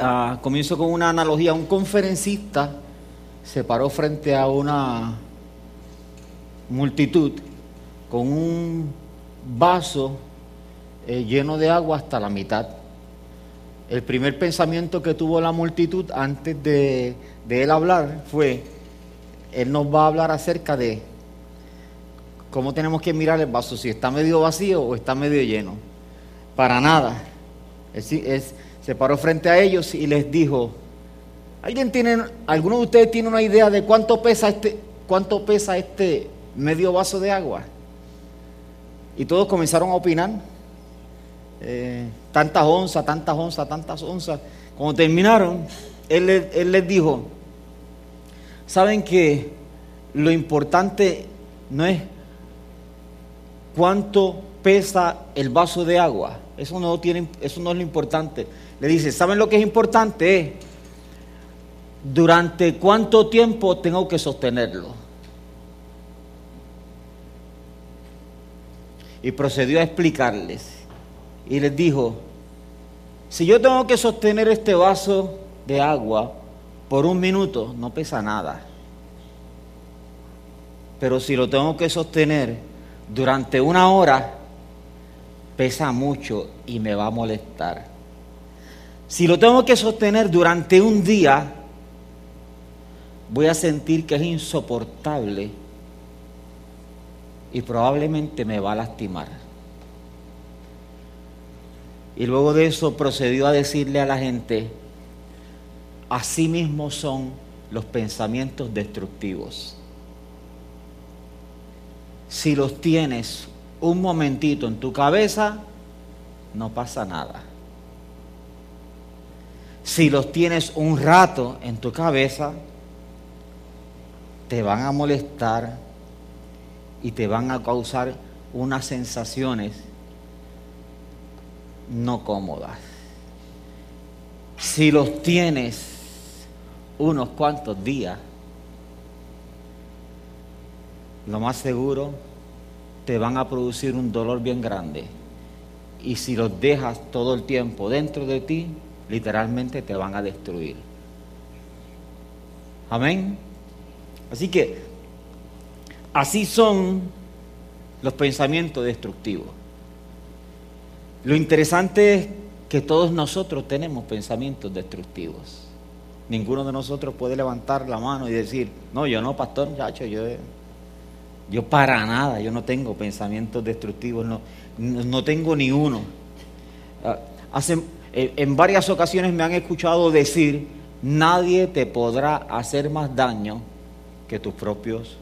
ah, comienzo con una analogía. Un conferencista se paró frente a una multitud con un vaso eh, lleno de agua hasta la mitad. El primer pensamiento que tuvo la multitud antes de, él hablar fue, él nos va a hablar acerca de cómo tenemos que mirar el vaso, si está medio vacío o está medio lleno. Para nada. Él, se paró frente a ellos y les dijo, ¿alguien tiene, alguno de ustedes tiene una idea de cuánto pesa este, cuánto pesa este medio vaso de agua? Y todos comenzaron a opinar. Eh, tantas onzas, tantas onzas, tantas onzas. Cuando terminaron, él, él les dijo, ¿saben que lo importante no es cuánto pesa el vaso de agua? Eso no, tiene, eso no es lo importante. Le dice, ¿saben lo que es importante? durante cuánto tiempo tengo que sostenerlo. y procedió a explicarles. Y les dijo, si yo tengo que sostener este vaso de agua por un minuto, no pesa nada. Pero si lo tengo que sostener durante una hora, pesa mucho y me va a molestar. Si lo tengo que sostener durante un día, voy a sentir que es insoportable y probablemente me va a lastimar. Y luego de eso procedió a decirle a la gente, así mismo son los pensamientos destructivos. Si los tienes un momentito en tu cabeza, no pasa nada. Si los tienes un rato en tu cabeza, te van a molestar, y te van a causar unas sensaciones no cómodas. Si los tienes unos cuantos días, lo más seguro te van a producir un dolor bien grande. Y si los dejas todo el tiempo dentro de ti, literalmente te van a destruir. Amén. Así que Así son los pensamientos destructivos. Lo interesante es que todos nosotros tenemos pensamientos destructivos. Ninguno de nosotros puede levantar la mano y decir, no, yo no, pastor, muchacho, yo, yo para nada, yo no tengo pensamientos destructivos, no, no tengo ni uno. Ah, hace, en varias ocasiones me han escuchado decir, nadie te podrá hacer más daño que tus propios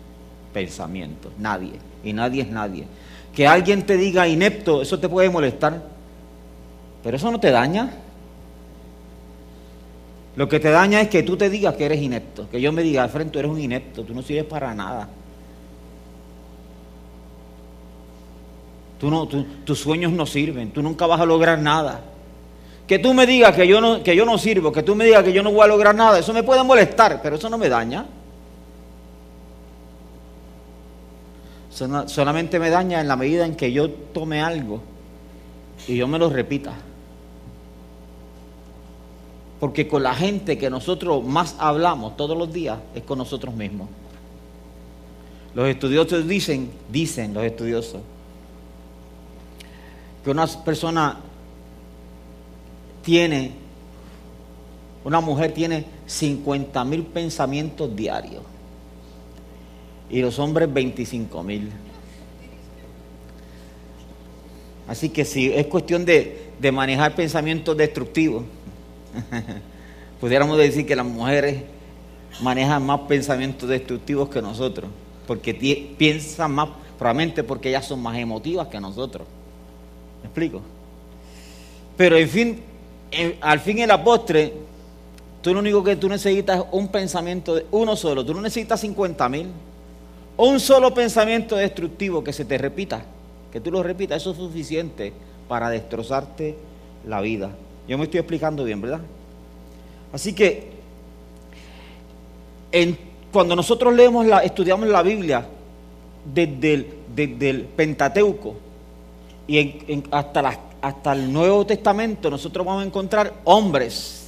pensamientos. Nadie. Y nadie es nadie. Que alguien te diga inepto, eso te puede molestar. Pero eso no te daña. Lo que te daña es que tú te digas que eres inepto. Que yo me diga, frente tú eres un inepto, tú no sirves para nada. Tú no, tus sueños no sirven, tú nunca vas a lograr nada. Que tú me digas que yo, no, que yo no sirvo, que tú me digas que yo no voy a lograr nada, eso me puede molestar, pero eso no me daña. solamente me daña en la medida en que yo tome algo y yo me lo repita. Porque con la gente que nosotros más hablamos todos los días es con nosotros mismos. Los estudiosos dicen, dicen los estudiosos, que una persona tiene, una mujer tiene 50 mil pensamientos diarios y los hombres 25 mil. Así que si es cuestión de, manejar pensamientos destructivos, pudiéramos decir que las mujeres manejan más pensamientos destructivos que nosotros, porque piensan más, probablemente porque ellas son más emotivas que nosotros. ¿Me explico? Pero en fin, al fin y la postre, tú lo único que tú necesitas es un pensamiento uno solo, tú no necesitas 50 mil un solo pensamiento destructivo que se te repita, que tú lo repitas, eso es suficiente para destrozarte la vida. Yo me estoy explicando bien, ¿verdad? Así que cuando nosotros leemos la, estudiamos la Biblia desde el, Pentateuco y hasta, hasta el Nuevo Testamento, nosotros vamos a encontrar hombres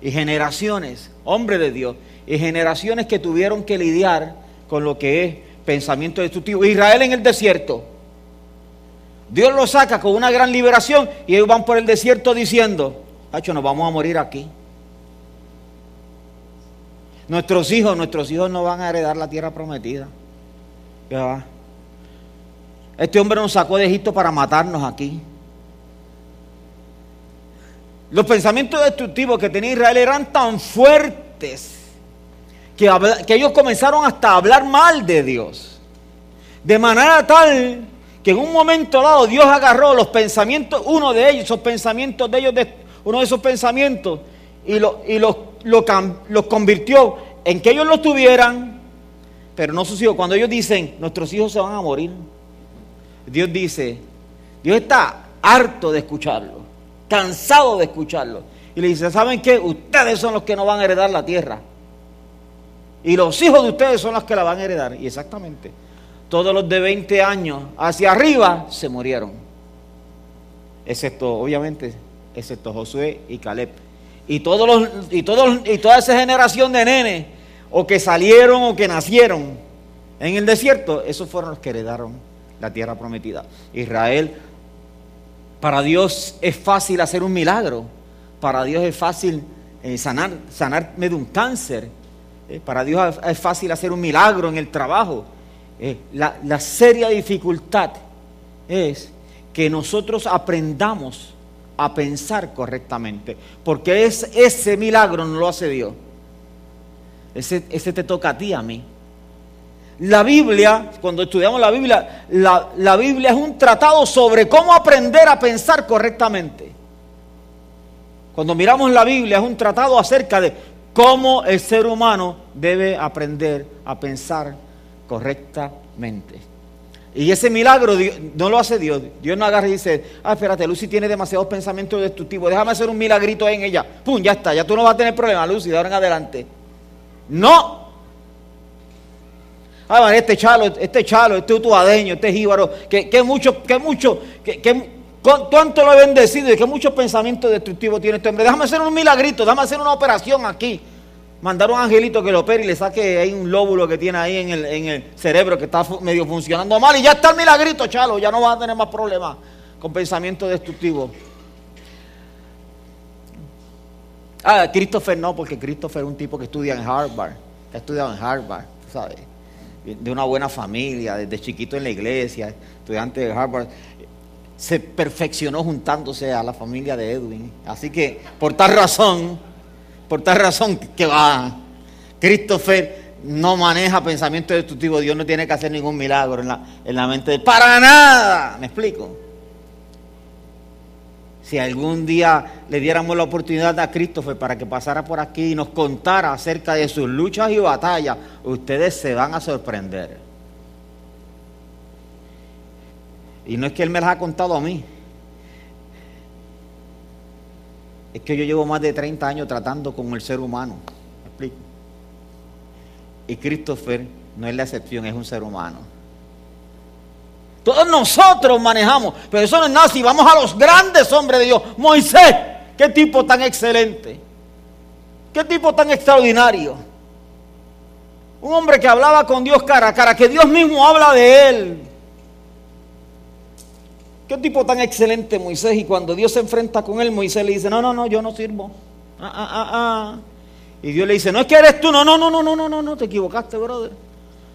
y generaciones, hombres de Dios, y generaciones que tuvieron que lidiar con lo que es pensamiento destructivo. Israel en el desierto. Dios lo saca con una gran liberación y ellos van por el desierto diciendo, Hacho, nos vamos a morir aquí. Nuestros hijos, nuestros hijos no van a heredar la tierra prometida. Este hombre nos sacó de Egipto para matarnos aquí. Los pensamientos destructivos que tenía Israel eran tan fuertes que, ellos comenzaron hasta a hablar mal de Dios. De manera tal que en un momento dado Dios agarró los pensamientos, uno de ellos, esos pensamientos de ellos, uno de esos pensamientos, y, lo, y los, los convirtió en que ellos lo tuvieran, pero no sus hijos. Cuando ellos dicen, nuestros hijos se van a morir, Dios dice, Dios está harto de escucharlo cansado de escucharlo. Y le dice, ¿saben qué? Ustedes son los que no van a heredar la tierra. Y los hijos de ustedes son los que la van a heredar. Y exactamente, todos los de 20 años hacia arriba se murieron. Excepto, obviamente, excepto Josué y Caleb. Y, todos los, y, todos, y toda esa generación de nenes, o que salieron o que nacieron en el desierto, esos fueron los que heredaron la tierra prometida. Israel para Dios es fácil hacer un milagro. Para Dios es fácil eh, sanar, sanarme de un cáncer. Eh, para Dios es fácil hacer un milagro en el trabajo. Eh, la, seria dificultad es que nosotros aprendamos a pensar correctamente. Porque es, ese milagro no lo hace Dios. Ese, ese te toca a ti, a mí. La Biblia, cuando estudiamos la Biblia, la, Biblia es un tratado sobre cómo aprender a pensar correctamente. Cuando miramos la Biblia es un tratado acerca de cómo el ser humano debe aprender a pensar correctamente. Y ese milagro no lo hace Dios. Dios no agarra y dice, ah, espérate, Lucy tiene demasiados pensamientos destructivos, déjame hacer un milagrito en ella. Pum, ya está, ya tú no vas a tener problema, Lucy, de ahora en adelante. No, Ah, este chalo, este chalo, este utuadeño, este jíbaro, que, que mucho, que mucho, que, cuánto lo he bendecido y que muchos pensamientos destructivos tiene este hombre. Déjame hacer un milagrito, déjame hacer una operación aquí. Mandar un angelito que lo opere y le saque ahí un lóbulo que tiene ahí en el, en el cerebro que está medio funcionando mal. Y ya está el milagrito, chalo, ya no vas a tener más problemas con pensamientos destructivos. Ah, Christopher no, porque Christopher es un tipo que estudia en Harvard, que ha estudiado en Harvard, ¿sabes? De una buena familia, desde chiquito en la iglesia, estudiante de Harvard, se perfeccionó juntándose a la familia de Edwin. Así que por tal razón, por tal razón que va, Christopher no maneja pensamiento destructivo, Dios no tiene que hacer ningún milagro en la, en la mente de. Para nada, ¿me explico? Si algún día le diéramos la oportunidad a Christopher para que pasara por aquí y nos contara acerca de sus luchas y batallas, ustedes se van a sorprender. Y no es que él me las ha contado a mí. Es que yo llevo más de 30 años tratando con el ser humano. ¿Me explico? Y Christopher no es la excepción, es un ser humano. Todos nosotros manejamos, pero eso no es nada. Si vamos a los grandes hombres de Dios, Moisés, qué tipo tan excelente, qué tipo tan extraordinario. Un hombre que hablaba con Dios cara a cara, que Dios mismo habla de él. Qué tipo tan excelente Moisés. Y cuando Dios se enfrenta con él, Moisés le dice, no, no, no, yo no sirvo. Ah, ah, ah, ah. Y Dios le dice, no es que eres tú, no, no, no, no, no, no, no, no, te equivocaste, brother.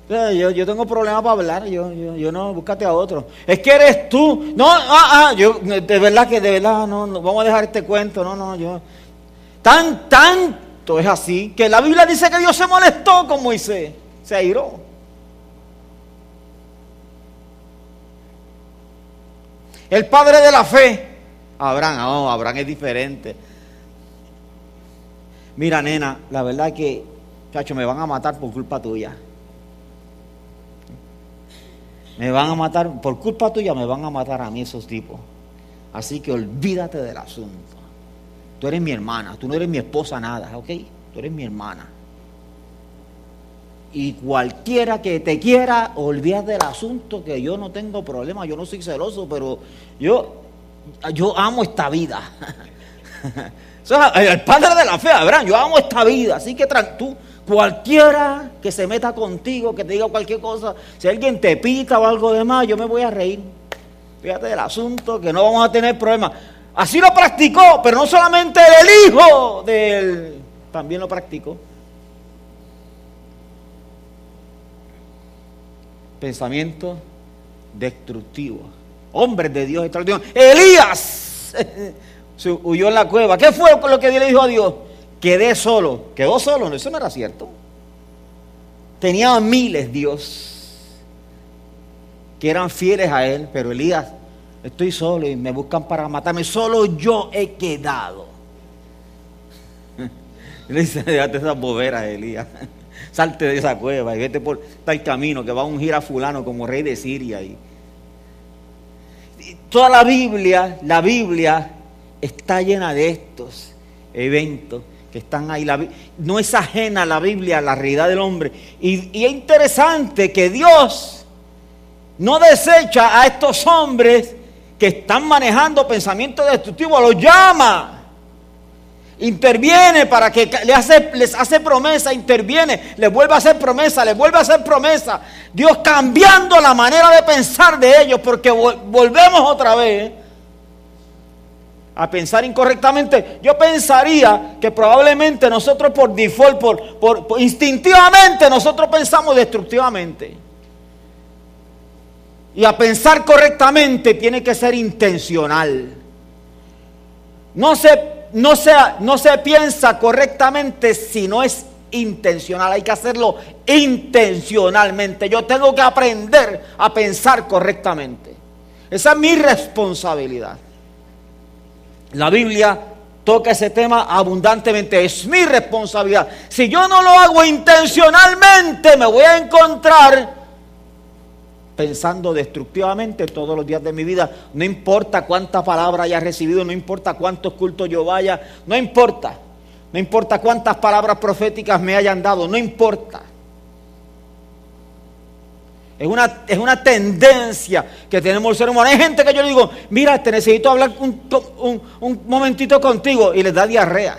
Yo, yo tengo problemas para hablar, yo, yo, no, búscate a otro. Es que eres tú. No, ah, ah, yo, de verdad que de verdad, no, no, vamos a dejar este cuento, no, no, yo. Tan, tanto es así que la Biblia dice que Dios se molestó con Moisés, se airó. El padre de la fe, Abraham, oh, Abraham es diferente. Mira, nena, la verdad que, chacho, me van a matar por culpa tuya. Me van a matar, por culpa tuya me van a matar a mí esos tipos. Así que olvídate del asunto. Tú eres mi hermana, tú no eres mi esposa nada, ¿ok? Tú eres mi hermana. Y cualquiera que te quiera, olvídate del asunto, que yo no tengo problema, yo no soy celoso, pero yo, yo amo esta vida. El padre de la fe, Abraham. Yo amo esta vida, así que tú, cualquiera que se meta contigo, que te diga cualquier cosa, si alguien te pita o algo demás, yo me voy a reír. Fíjate del asunto, que no vamos a tener problemas. Así lo practicó, pero no solamente el hijo de él, también lo practicó. Pensamiento destructivo. Hombres de Dios extraordinarios. Elías huyó en la cueva. ¿Qué fue lo que Dios le dijo a Dios? Quedé solo. Quedó solo. Eso no era cierto. Tenía miles Dios que eran fieles a él, pero Elías, estoy solo y me buscan para matarme. Solo yo he quedado. Le dice, déjate esas boberas, Elías. Salte de esa cueva y vete por tal camino que va a ungir a fulano como rey de Siria. Y, toda la Biblia, la Biblia está llena de estos eventos que están ahí. no es ajena a la Biblia, a la realidad del hombre. Y, es interesante que Dios no desecha a estos hombres que están manejando pensamientos destructivos, los llama interviene para que le hace, les hace promesa, interviene, les vuelve a hacer promesa, les vuelve a hacer promesa. Dios cambiando la manera de pensar de ellos, porque volvemos otra vez a pensar incorrectamente. Yo pensaría que probablemente nosotros por default, por, instintivamente, nosotros pensamos destructivamente. Y a pensar correctamente tiene que ser intencional. No se no no se piensa correctamente si no es intencional. Hay que hacerlo intencionalmente. Yo tengo que aprender a pensar correctamente. Esa es mi responsabilidad. La Biblia toca ese tema abundantemente. Es mi responsabilidad. Si yo no lo hago intencionalmente, me voy a encontrar pensando destructivamente todos los días de mi vida. No importa cuánta palabra haya recibido, no importa cuántos cultos yo vaya, no importa. No importa cuántas palabras proféticas me hayan dado, no importa. Es una, es una tendencia que tenemos el ser humano. Hay gente que yo le digo, mira, te necesito hablar un, un, un momentito contigo y les da diarrea.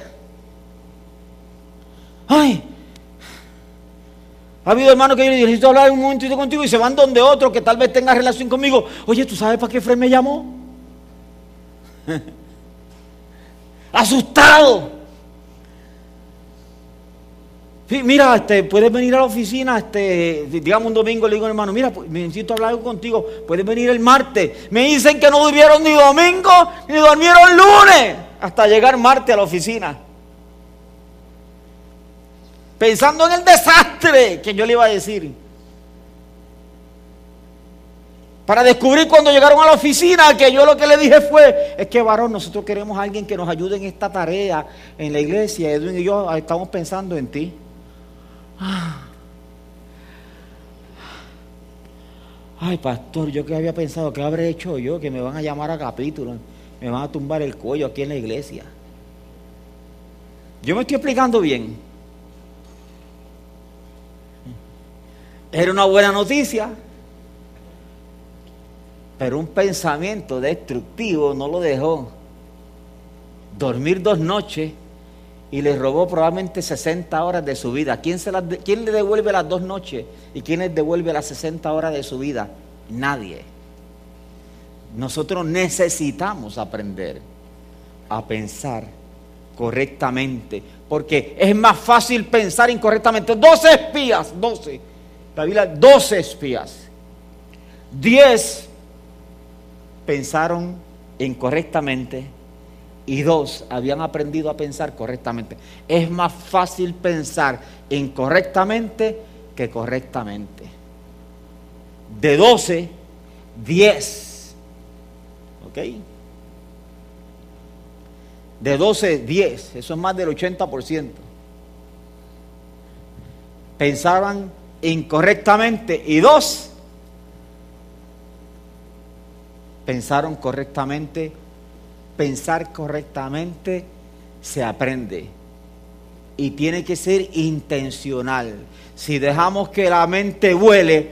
Ay, ha habido hermanos que yo necesito hablar un momentito contigo y se van donde otro que tal vez tenga relación conmigo. Oye, ¿tú sabes para qué Fred me llamó? Asustado. Mira, este, puedes venir a la oficina, este, digamos un domingo, le digo hermano, mira, pues, necesito hablar contigo, puedes venir el martes. Me dicen que no durmieron ni domingo, ni durmieron lunes, hasta llegar martes a la oficina pensando en el desastre que yo le iba a decir. Para descubrir cuando llegaron a la oficina que yo lo que le dije fue, es que varón, nosotros queremos a alguien que nos ayude en esta tarea en la iglesia. Edwin y yo estamos pensando en ti. Ay, pastor, yo que había pensado, ¿qué habré hecho yo? Que me van a llamar a capítulo, me van a tumbar el cuello aquí en la iglesia. Yo me estoy explicando bien. Era una buena noticia, pero un pensamiento destructivo no lo dejó dormir dos noches y le robó probablemente 60 horas de su vida. ¿Quién, se ¿Quién le devuelve las dos noches y quién le devuelve las 60 horas de su vida? Nadie. Nosotros necesitamos aprender a pensar correctamente, porque es más fácil pensar incorrectamente. 12 espías, 12 la Biblia, 12 espías. 10 pensaron incorrectamente y dos habían aprendido a pensar correctamente. Es más fácil pensar incorrectamente que correctamente. De 12, 10. ¿Ok? De 12, 10. Eso es más del 80%. Pensaban incorrectamente y dos, pensaron correctamente. Pensar correctamente se aprende y tiene que ser intencional. Si dejamos que la mente vuele,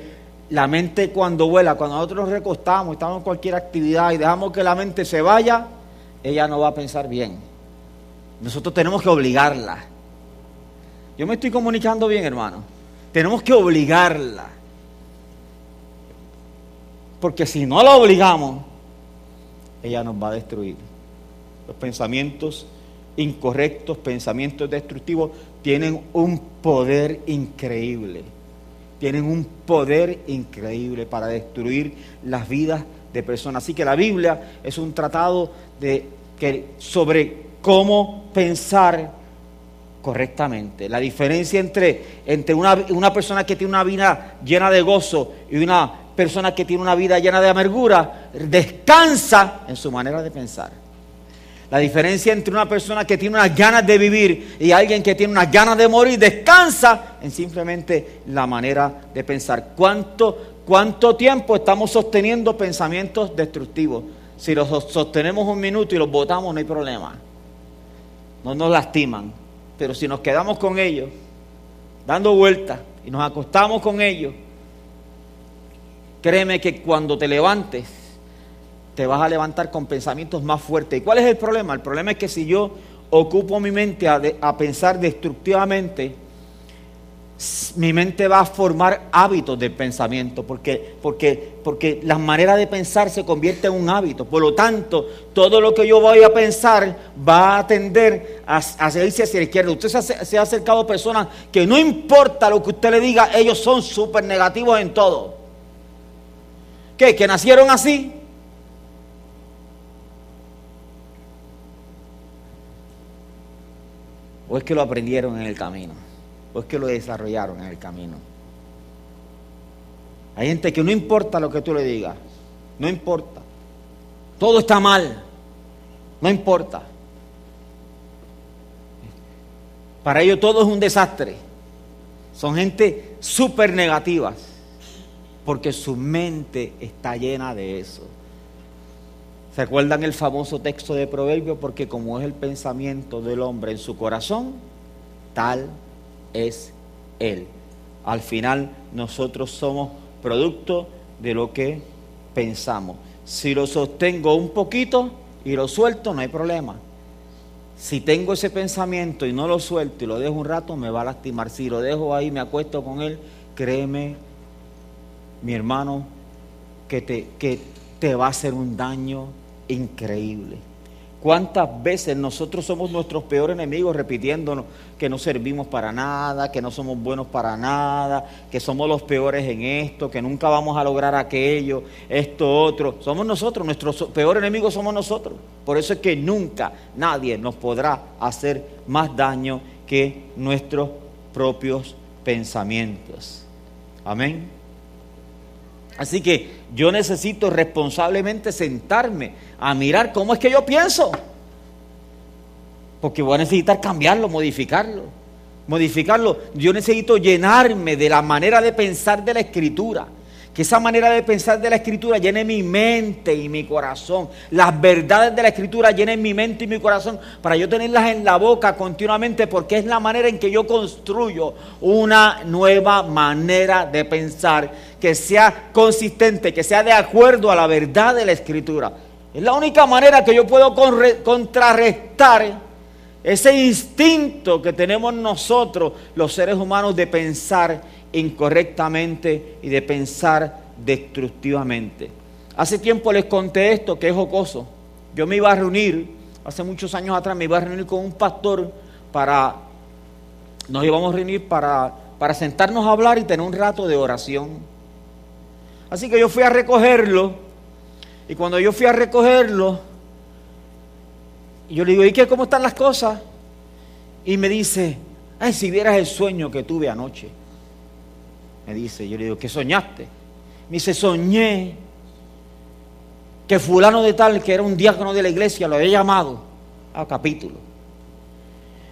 la mente cuando vuela, cuando nosotros nos recostamos, estamos en cualquier actividad y dejamos que la mente se vaya, ella no va a pensar bien. Nosotros tenemos que obligarla. Yo me estoy comunicando bien, hermano. Tenemos que obligarla. Porque si no la obligamos, ella nos va a destruir. Los pensamientos incorrectos, pensamientos destructivos, tienen un poder increíble. Tienen un poder increíble para destruir las vidas de personas. Así que la Biblia es un tratado de, que, sobre cómo pensar correctamente. La diferencia entre, entre una, una persona que tiene una vida llena de gozo y una persona que tiene una vida llena de amargura descansa en su manera de pensar. La diferencia entre una persona que tiene unas ganas de vivir y alguien que tiene unas ganas de morir descansa en simplemente la manera de pensar. ¿Cuánto, cuánto tiempo estamos sosteniendo pensamientos destructivos? Si los sostenemos un minuto y los votamos no hay problema. No nos lastiman. Pero si nos quedamos con ellos, dando vueltas y nos acostamos con ellos, créeme que cuando te levantes, te vas a levantar con pensamientos más fuertes. ¿Y cuál es el problema? El problema es que si yo ocupo mi mente a, pensar destructivamente, mi mente va a formar hábitos de pensamiento, porque, porque, porque la manera de pensar se convierte en un hábito. Por lo tanto, todo lo que yo voy a pensar va a tender a, a hacia la izquierda. Usted se, se, ha acercado a personas que no importa lo que usted le diga, ellos son súper negativos en todo. ¿Qué? ¿Que nacieron así? ¿O es que lo aprendieron en el camino? o es que lo desarrollaron en el camino. Hay gente que no importa lo que tú le digas, no importa. Todo está mal, no importa. Para ellos todo es un desastre. Son gente súper negativas, porque su mente está llena de eso. ¿Se acuerdan el famoso texto de Proverbio? Porque como es el pensamiento del hombre en su corazón, tal es Él. Al final nosotros somos producto de lo que pensamos. Si lo sostengo un poquito y lo suelto, no hay problema. Si tengo ese pensamiento y no lo suelto y lo dejo un rato, me va a lastimar. Si lo dejo ahí, me acuesto con él, créeme, mi hermano, que te, que te va a hacer un daño increíble. ¿Cuántas veces nosotros somos nuestros peores enemigos repitiéndonos que no servimos para nada, que no somos buenos para nada, que somos los peores en esto, que nunca vamos a lograr aquello, esto, otro? Somos nosotros, nuestros peores enemigos somos nosotros. Por eso es que nunca nadie nos podrá hacer más daño que nuestros propios pensamientos. Amén. Así que yo necesito responsablemente sentarme a mirar cómo es que yo pienso. Porque voy a necesitar cambiarlo, modificarlo. Modificarlo. Yo necesito llenarme de la manera de pensar de la escritura. Que esa manera de pensar de la escritura llene mi mente y mi corazón. Las verdades de la escritura llenen mi mente y mi corazón para yo tenerlas en la boca continuamente porque es la manera en que yo construyo una nueva manera de pensar que sea consistente, que sea de acuerdo a la verdad de la escritura. Es la única manera que yo puedo contrarrestar ese instinto que tenemos nosotros, los seres humanos, de pensar incorrectamente y de pensar destructivamente. Hace tiempo les conté esto que es jocoso. Yo me iba a reunir, hace muchos años atrás me iba a reunir con un pastor para, nos íbamos a reunir para, para sentarnos a hablar y tener un rato de oración. Así que yo fui a recogerlo y cuando yo fui a recogerlo, yo le digo, ¿y qué? ¿Cómo están las cosas? Y me dice, ay, si vieras el sueño que tuve anoche. Me dice, yo le digo, ¿qué soñaste? Me dice, soñé que fulano de tal, que era un diácono de la iglesia, lo había llamado a capítulo.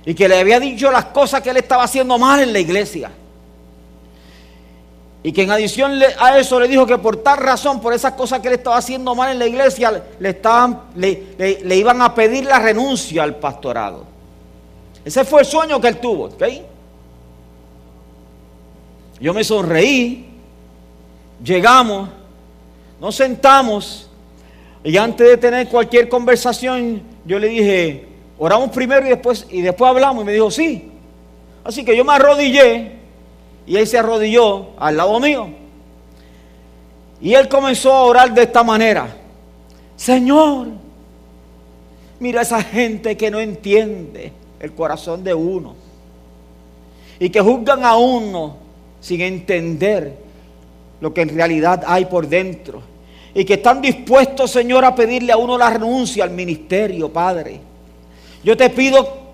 Y que le había dicho las cosas que él estaba haciendo mal en la iglesia. Y que en adición a eso le dijo que por tal razón, por esas cosas que él estaba haciendo mal en la iglesia, le, estaban, le, iban a pedir la renuncia al pastorado. Ese fue el sueño que él tuvo. Yo me sonreí, llegamos, nos sentamos y antes de tener cualquier conversación, yo le dije, Oramos primero y después, y después hablamos y me dijo, sí. Así que yo me arrodillé y él se arrodilló al lado mío. Y él comenzó a orar de esta manera. Señor, mira esa gente que no entiende el corazón de uno y que juzgan a uno sin entender lo que en realidad hay por dentro. Y que están dispuestos, Señor, a pedirle a uno la renuncia al ministerio, Padre. Yo te pido...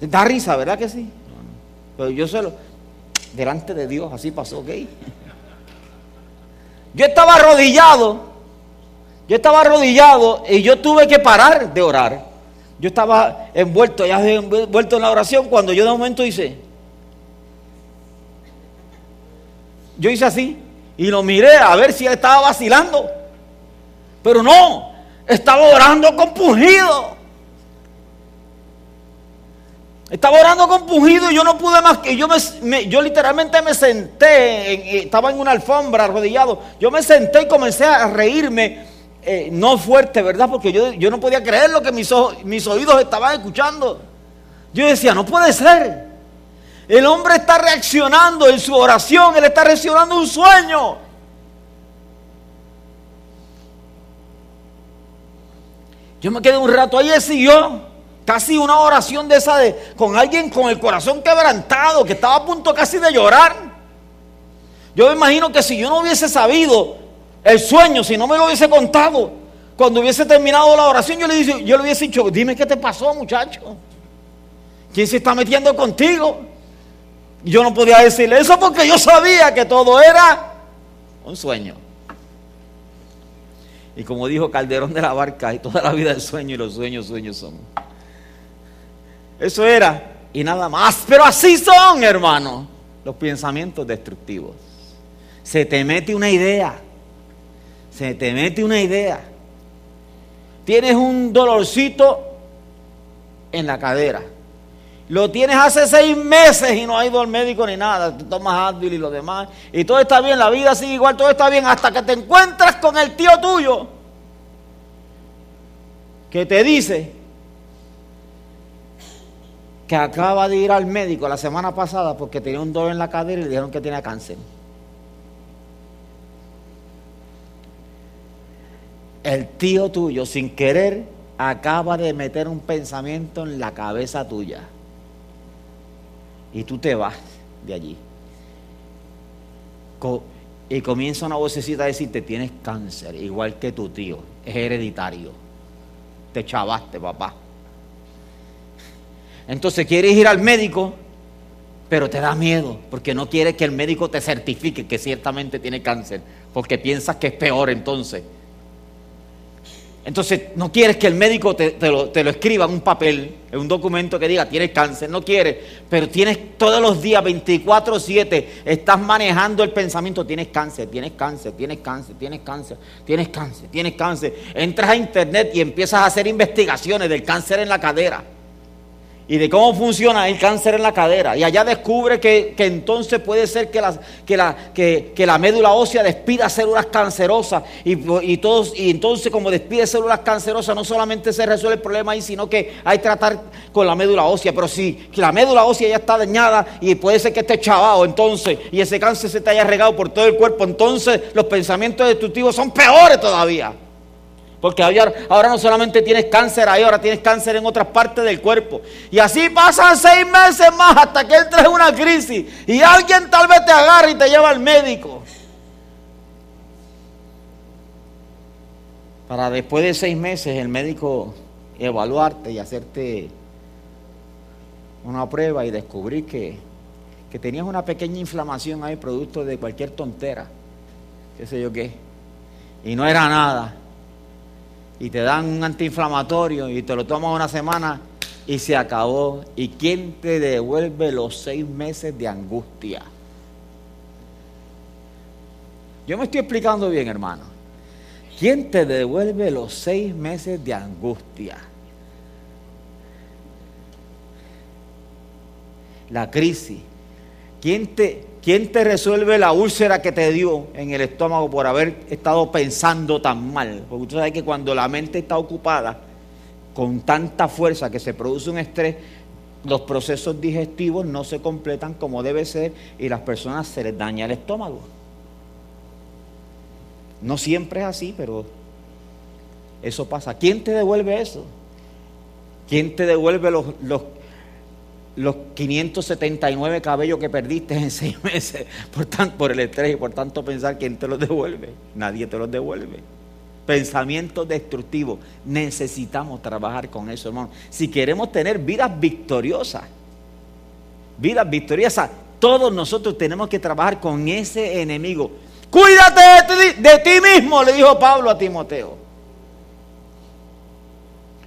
Da risa, ¿verdad que sí? Pero yo se lo... Delante de Dios, así pasó, ¿ok? Yo estaba arrodillado. Yo estaba arrodillado y yo tuve que parar de orar. Yo estaba envuelto, ya envuelto en la oración cuando yo de momento hice... Yo hice así y lo miré a ver si él estaba vacilando. Pero no, estaba orando compungido. Estaba orando compungido y yo no pude más que yo me, yo literalmente me senté, estaba en una alfombra arrodillado. Yo me senté y comencé a reírme, eh, no fuerte, ¿verdad? Porque yo, yo, no podía creer lo que mis, mis oídos estaban escuchando. Yo decía, no puede ser. El hombre está reaccionando en su oración, él está reaccionando un sueño. Yo me quedé un rato ahí y siguió. Casi una oración de esa de con alguien con el corazón quebrantado, que estaba a punto casi de llorar. Yo me imagino que si yo no hubiese sabido el sueño, si no me lo hubiese contado, cuando hubiese terminado la oración, yo le, yo le hubiese dicho, dime qué te pasó, muchacho. ¿Quién se está metiendo contigo? Yo no podía decirle eso porque yo sabía que todo era un sueño. Y como dijo Calderón de la Barca, y toda la vida es sueño y los sueños, sueños son. Eso era y nada más. Pero así son, hermano, los pensamientos destructivos. Se te mete una idea. Se te mete una idea. Tienes un dolorcito en la cadera lo tienes hace seis meses y no ha ido al médico ni nada. Te tomas Advil y lo demás. Y todo está bien, la vida sigue igual, todo está bien. Hasta que te encuentras con el tío tuyo. Que te dice que acaba de ir al médico la semana pasada porque tenía un dolor en la cadera y le dijeron que tenía cáncer. El tío tuyo, sin querer, acaba de meter un pensamiento en la cabeza tuya y tú te vas de allí. y comienza una vocecita a decirte, tienes cáncer, igual que tu tío, es hereditario. Te chavaste, papá. Entonces quieres ir al médico, pero te da miedo, porque no quieres que el médico te certifique que ciertamente tiene cáncer, porque piensas que es peor entonces. Entonces, no quieres que el médico te, lo, escriba en un papel, en un documento que diga tienes cáncer, no quieres, pero tienes todos los días, 24-7, estás manejando el pensamiento, tienes cáncer, tienes cáncer, tienes cáncer, tienes cáncer, tienes cáncer, tienes cáncer. Entras a internet y empiezas a hacer investigaciones del cáncer en la cadera y de cómo funciona el cáncer en la cadera. Y allá descubre que, entonces puede ser que la, que, la, que, la, médula ósea despida células cancerosas. Y, y, todos, y entonces como despide células cancerosas, no solamente se resuelve el problema ahí, sino que hay que tratar con la médula ósea. Pero si la médula ósea ya está dañada y puede ser que esté chavado, entonces, y ese cáncer se te haya regado por todo el cuerpo, entonces los pensamientos destructivos son peores todavía. Porque ahora, no solamente tienes cáncer ahí, ahora tienes cáncer en otras partes del cuerpo. Y así pasan seis meses más hasta que él trae una crisis. Y alguien tal vez te agarra y te lleva al médico. Para después de seis meses el médico evaluarte y hacerte una prueba y descubrir que, que tenías una pequeña inflamación ahí, producto de cualquier tontera, qué sé yo qué. Y no era nada y te dan un antiinflamatorio y te lo tomas una semana y se acabó. ¿Y quién te devuelve los seis meses de angustia? Yo me estoy explicando bien, hermano. ¿Quién te devuelve los seis meses de angustia? La crisis. ¿Quién te, ¿Quién te resuelve la úlcera que te dio en el estómago por haber estado pensando tan mal? Porque usted sabe que cuando la mente está ocupada, con tanta fuerza que se produce un estrés, los procesos digestivos no se completan como debe ser y las personas se les daña el estómago. No siempre es así, pero eso pasa. ¿Quién te devuelve eso? ¿Quién te devuelve los, los, los 579 cabellos que perdiste en seis meses por, por el estrés y por tanto pensar quién te los devuelve? Nadie te los devuelve. Pensamientos destructivos. Necesitamos trabajar con eso, hermano. Si queremos tener vidas victoriosas, vidas victoriosas, todos nosotros tenemos que trabajar con ese enemigo. Cuídate de ti, de ti mismo, le dijo Pablo a Timoteo.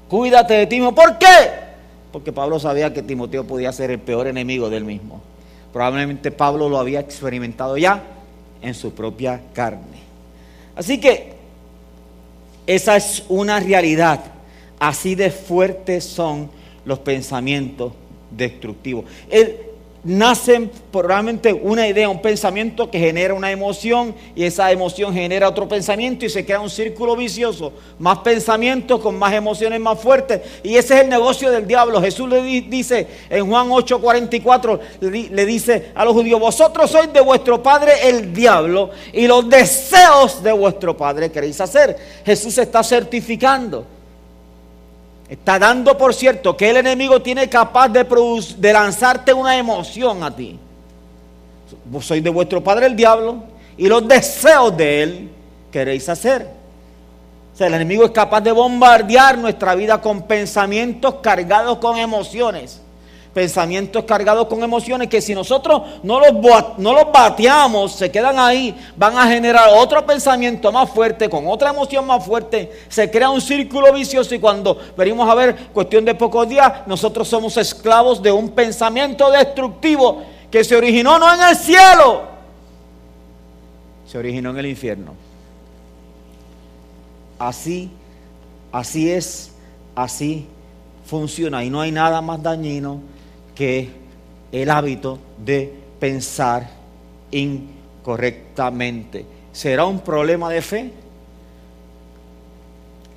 Cuídate de ti mismo. ¿Por qué? Porque Pablo sabía que Timoteo podía ser el peor enemigo del mismo. Probablemente Pablo lo había experimentado ya en su propia carne. Así que esa es una realidad. Así de fuertes son los pensamientos destructivos. El, nacen probablemente una idea, un pensamiento que genera una emoción y esa emoción genera otro pensamiento y se crea un círculo vicioso. Más pensamientos con más emociones más fuertes. Y ese es el negocio del diablo. Jesús le dice en Juan 8:44, le dice a los judíos, vosotros sois de vuestro padre el diablo y los deseos de vuestro padre queréis hacer. Jesús está certificando. Está dando por cierto que el enemigo tiene capaz de, de lanzarte una emoción a ti. Vos sois de vuestro padre el diablo y los deseos de él queréis hacer. O sea, el enemigo es capaz de bombardear nuestra vida con pensamientos cargados con emociones pensamientos cargados con emociones que si nosotros no los, no los bateamos, se quedan ahí, van a generar otro pensamiento más fuerte, con otra emoción más fuerte, se crea un círculo vicioso y cuando venimos a ver, cuestión de pocos días, nosotros somos esclavos de un pensamiento destructivo que se originó no en el cielo, se originó en el infierno. Así, así es, así funciona y no hay nada más dañino que el hábito de pensar incorrectamente. ¿Será un problema de fe?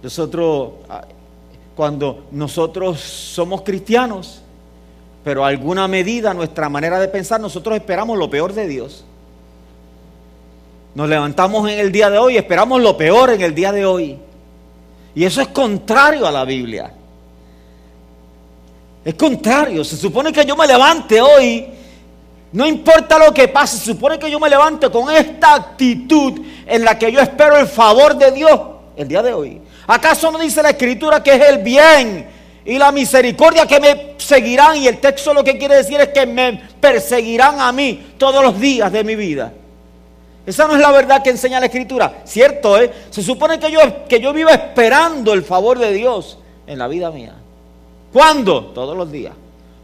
Nosotros, ah, cuando nosotros somos cristianos, pero a alguna medida nuestra manera de pensar, nosotros esperamos lo peor de Dios. Nos levantamos en el día de hoy esperamos lo peor en el día de hoy. Y eso es contrario a la Biblia. Es contrario, se supone que yo me levante hoy, no importa lo que pase, se supone que yo me levante con esta actitud en la que yo espero el favor de Dios el día de hoy. ¿Acaso no dice la escritura que es el bien y la misericordia que me seguirán? Y el texto lo que quiere decir es que me perseguirán a mí todos los días de mi vida. Esa no es la verdad que enseña la escritura. Cierto, ¿eh? Se supone que yo, que yo viva esperando el favor de Dios en la vida mía. ¿Cuándo? Todos los días.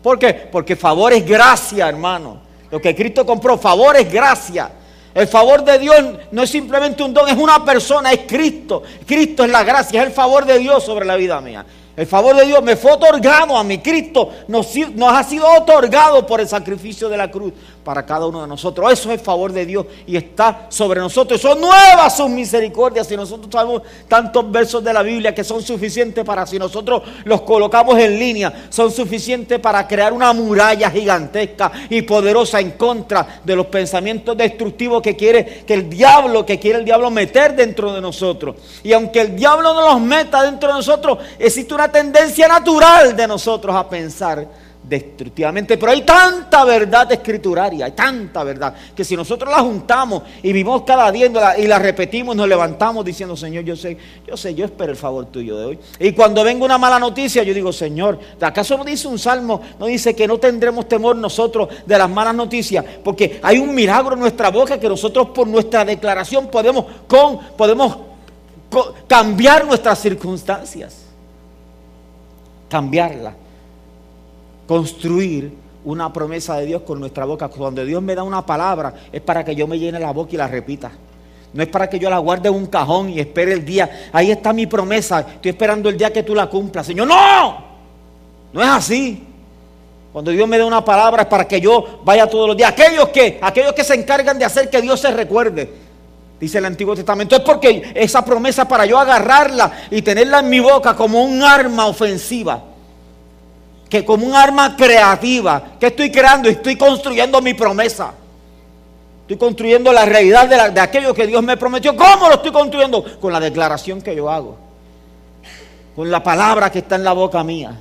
¿Por qué? Porque favor es gracia, hermano. Lo que Cristo compró, favor es gracia. El favor de Dios no es simplemente un don, es una persona, es Cristo. Cristo es la gracia, es el favor de Dios sobre la vida mía. El favor de Dios me fue otorgado a mi Cristo, nos, nos, ha sido otorgado por el sacrificio de la cruz para cada uno de nosotros. Eso es el favor de Dios y está sobre nosotros. Son nuevas sus misericordias. Y nosotros sabemos tantos versos de la Biblia que son suficientes para, si nosotros los colocamos en línea, son suficientes para crear una muralla gigantesca y poderosa en contra de los pensamientos destructivos que quiere que el diablo, que quiere el diablo meter dentro de nosotros. Y aunque el diablo no los meta dentro de nosotros, existe una tendencia natural de nosotros a pensar destructivamente. Pero hay tanta verdad escrituraria, hay tanta verdad, que si nosotros la juntamos y vivimos cada día y la repetimos, nos levantamos diciendo, Señor, yo sé, yo sé, yo espero el favor tuyo de hoy. Y cuando venga una mala noticia, yo digo, Señor, ¿acaso no dice un salmo? No dice que no tendremos temor nosotros de las malas noticias, porque hay un milagro en nuestra boca que nosotros por nuestra declaración podemos, con, podemos cambiar nuestras circunstancias cambiarla, construir una promesa de Dios con nuestra boca. Cuando Dios me da una palabra es para que yo me llene la boca y la repita. No es para que yo la guarde en un cajón y espere el día. Ahí está mi promesa. Estoy esperando el día que tú la cumplas. Señor, no. No es así. Cuando Dios me da una palabra es para que yo vaya todos los días. Aquellos que, aquellos que se encargan de hacer que Dios se recuerde. dice el Antiguo Testamento, es porque esa promesa para yo agarrarla y tenerla en mi boca como un arma ofensiva, que como un arma creativa, que estoy creando y estoy construyendo mi promesa. Estoy construyendo la realidad de, aquello que Dios me prometió. ¿Cómo lo estoy construyendo? Con la declaración que yo hago. Con la palabra que está en la boca mía.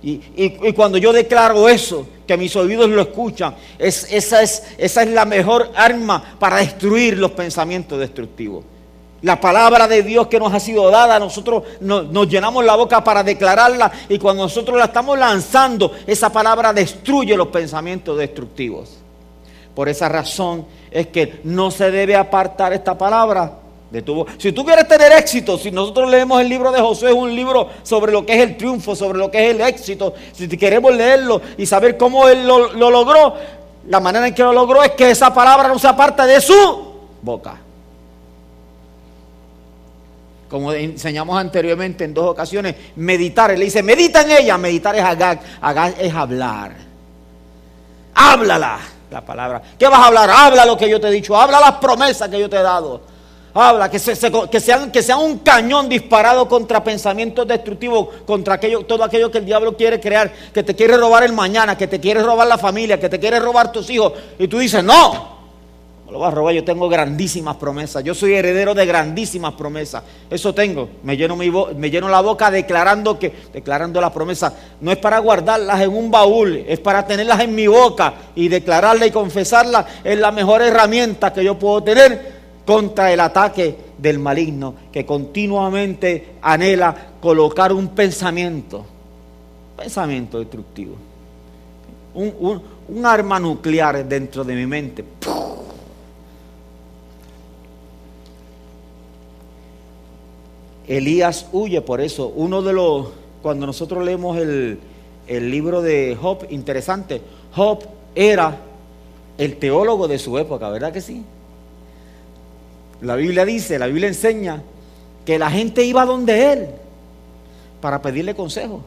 Y, cuando yo declaro eso, que mis oídos lo escuchan, esa, es, esa es la mejor arma para destruir los pensamientos destructivos. La palabra de Dios que nos ha sido dada, nosotros nos, llenamos la boca para declararla y cuando nosotros la estamos lanzando, esa palabra destruye los pensamientos destructivos. Por esa razón es que no se debe apartar esta palabra si tú quieres tener éxito, si nosotros leemos el libro de Josué, es un libro sobre lo que es el triunfo, sobre lo que es el éxito, si queremos leerlo y saber cómo él lo, logró, la manera en que lo logró es que esa palabra no se aparte de su boca. Como enseñamos anteriormente en dos ocasiones, meditar. Él dice, medita en ella. Meditar es es hablar. Háblala, la palabra. ¿Qué vas a hablar? Habla lo que yo te he dicho. Habla las promesas que yo te he dado. Habla que, que, sean, que sean un cañón disparado contra pensamientos destructivos, contra aquello, todo aquello que el diablo quiere crear, que te quiere robar el mañana, que te quiere robar la familia, que te quiere robar tus hijos. Y tú dices, no, lo vas a robar, yo tengo grandísimas promesas, yo soy heredero de grandísimas promesas. Eso tengo, me lleno, mi la boca declarando que, declarando la promesa, no es para guardarlas en un baúl, es para tenerlas en mi boca y declararla y confesarla, es la mejor herramienta que yo puedo tener contra el ataque del maligno que continuamente anhela colocar un pensamiento, pensamiento destructivo, un, arma nuclear dentro de mi mente. Elías huye por eso. Uno de los, cuando nosotros leemos el, el libro de Job, interesante, Job era el teólogo de su época, ¿verdad que sí? La Biblia dice, la Biblia enseña que la gente iba donde él para pedirle consejo.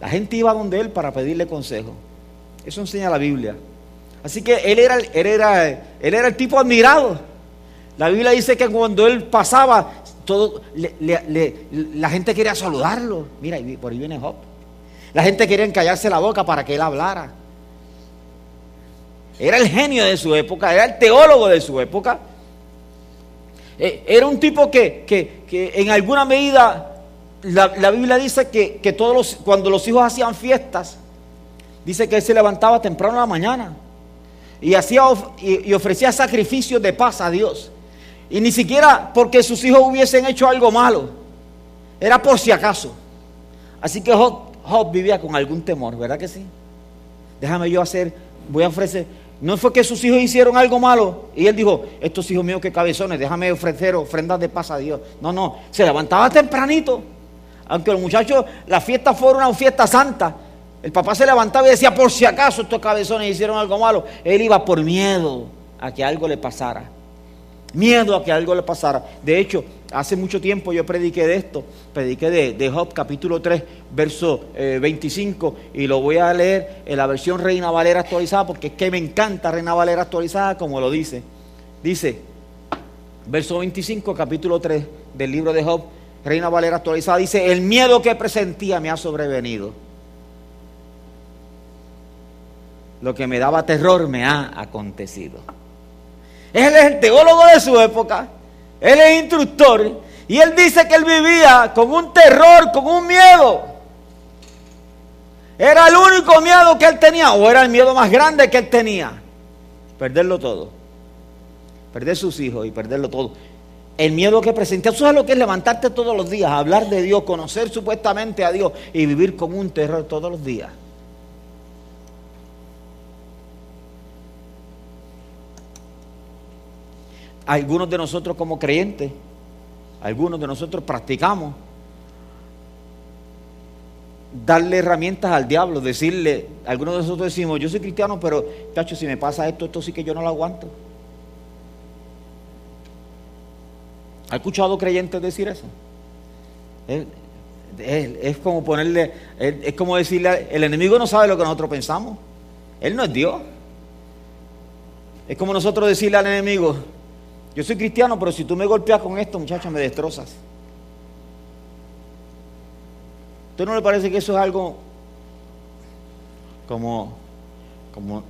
La gente iba donde él para pedirle consejo. Eso enseña la Biblia. Así que él era, él era, él era el tipo admirado. La Biblia dice que cuando él pasaba, todo, la gente quería saludarlo. Mira, por ahí viene Job. La gente quería encallarse la boca para que él hablara. Era el genio de su época, era el teólogo de su época. Eh, era un tipo que, en alguna medida la, Biblia dice que, todos los, cuando los hijos hacían fiestas, dice que él se levantaba temprano en la mañana y, hacía, y, ofrecía sacrificios de paz a Dios. Y ni siquiera porque sus hijos hubiesen hecho algo malo, era por si acaso. Así que Job vivía con algún temor, ¿verdad que sí? Déjame yo hacer, voy a ofrecer, no fue que sus hijos hicieron algo malo y él dijo, estos hijos míos que cabezones, déjame ofrecer ofrendas de paz a Dios. No, no, se levantaba tempranito. Aunque los muchachos, la fiesta fuera una fiesta santa, el papá se levantaba y decía, por si acaso estos cabezones hicieron algo malo, él iba por miedo a que algo le pasara miedo a que algo le pasara. De hecho, hace mucho tiempo yo prediqué de esto, prediqué de, Job capítulo 3, verso 25, eh, y lo voy a leer en la versión Reina Valera actualizada, porque es que me encanta Reina Valera actualizada, como lo dice. Dice, verso 25, capítulo 3 del libro de Job, Reina Valera actualizada, dice, el miedo que presentía me ha sobrevenido. Lo que me daba terror me ha acontecido. Él es el teólogo de su época. Él es instructor. Y él dice que él vivía con un terror, con un miedo. Era el único miedo que él tenía, o era el miedo más grande que él tenía. Perderlo todo. Perder sus hijos y perderlo todo. El miedo que presentía, ¿tú sabes lo que es levantarte todos los días, hablar de Dios, conocer supuestamente a Dios y vivir con un terror todos los días? Algunos de nosotros como creyentes, algunos de nosotros practicamos darle herramientas al diablo, decirle, algunos de nosotros decimos, yo soy cristiano, pero cacho, si me pasa esto, esto sí que yo no lo aguanto. ¿Ha escuchado creyentes decir eso? Es, como ponerle, es como decirle, el enemigo no sabe lo que nosotros pensamos. Él no es Dios. Es como nosotros decirle al enemigo, Yo soy cristiano, pero si tú me golpeas con esto, muchacho, me destrozas. ¿Usted no le parece que eso es algo como, como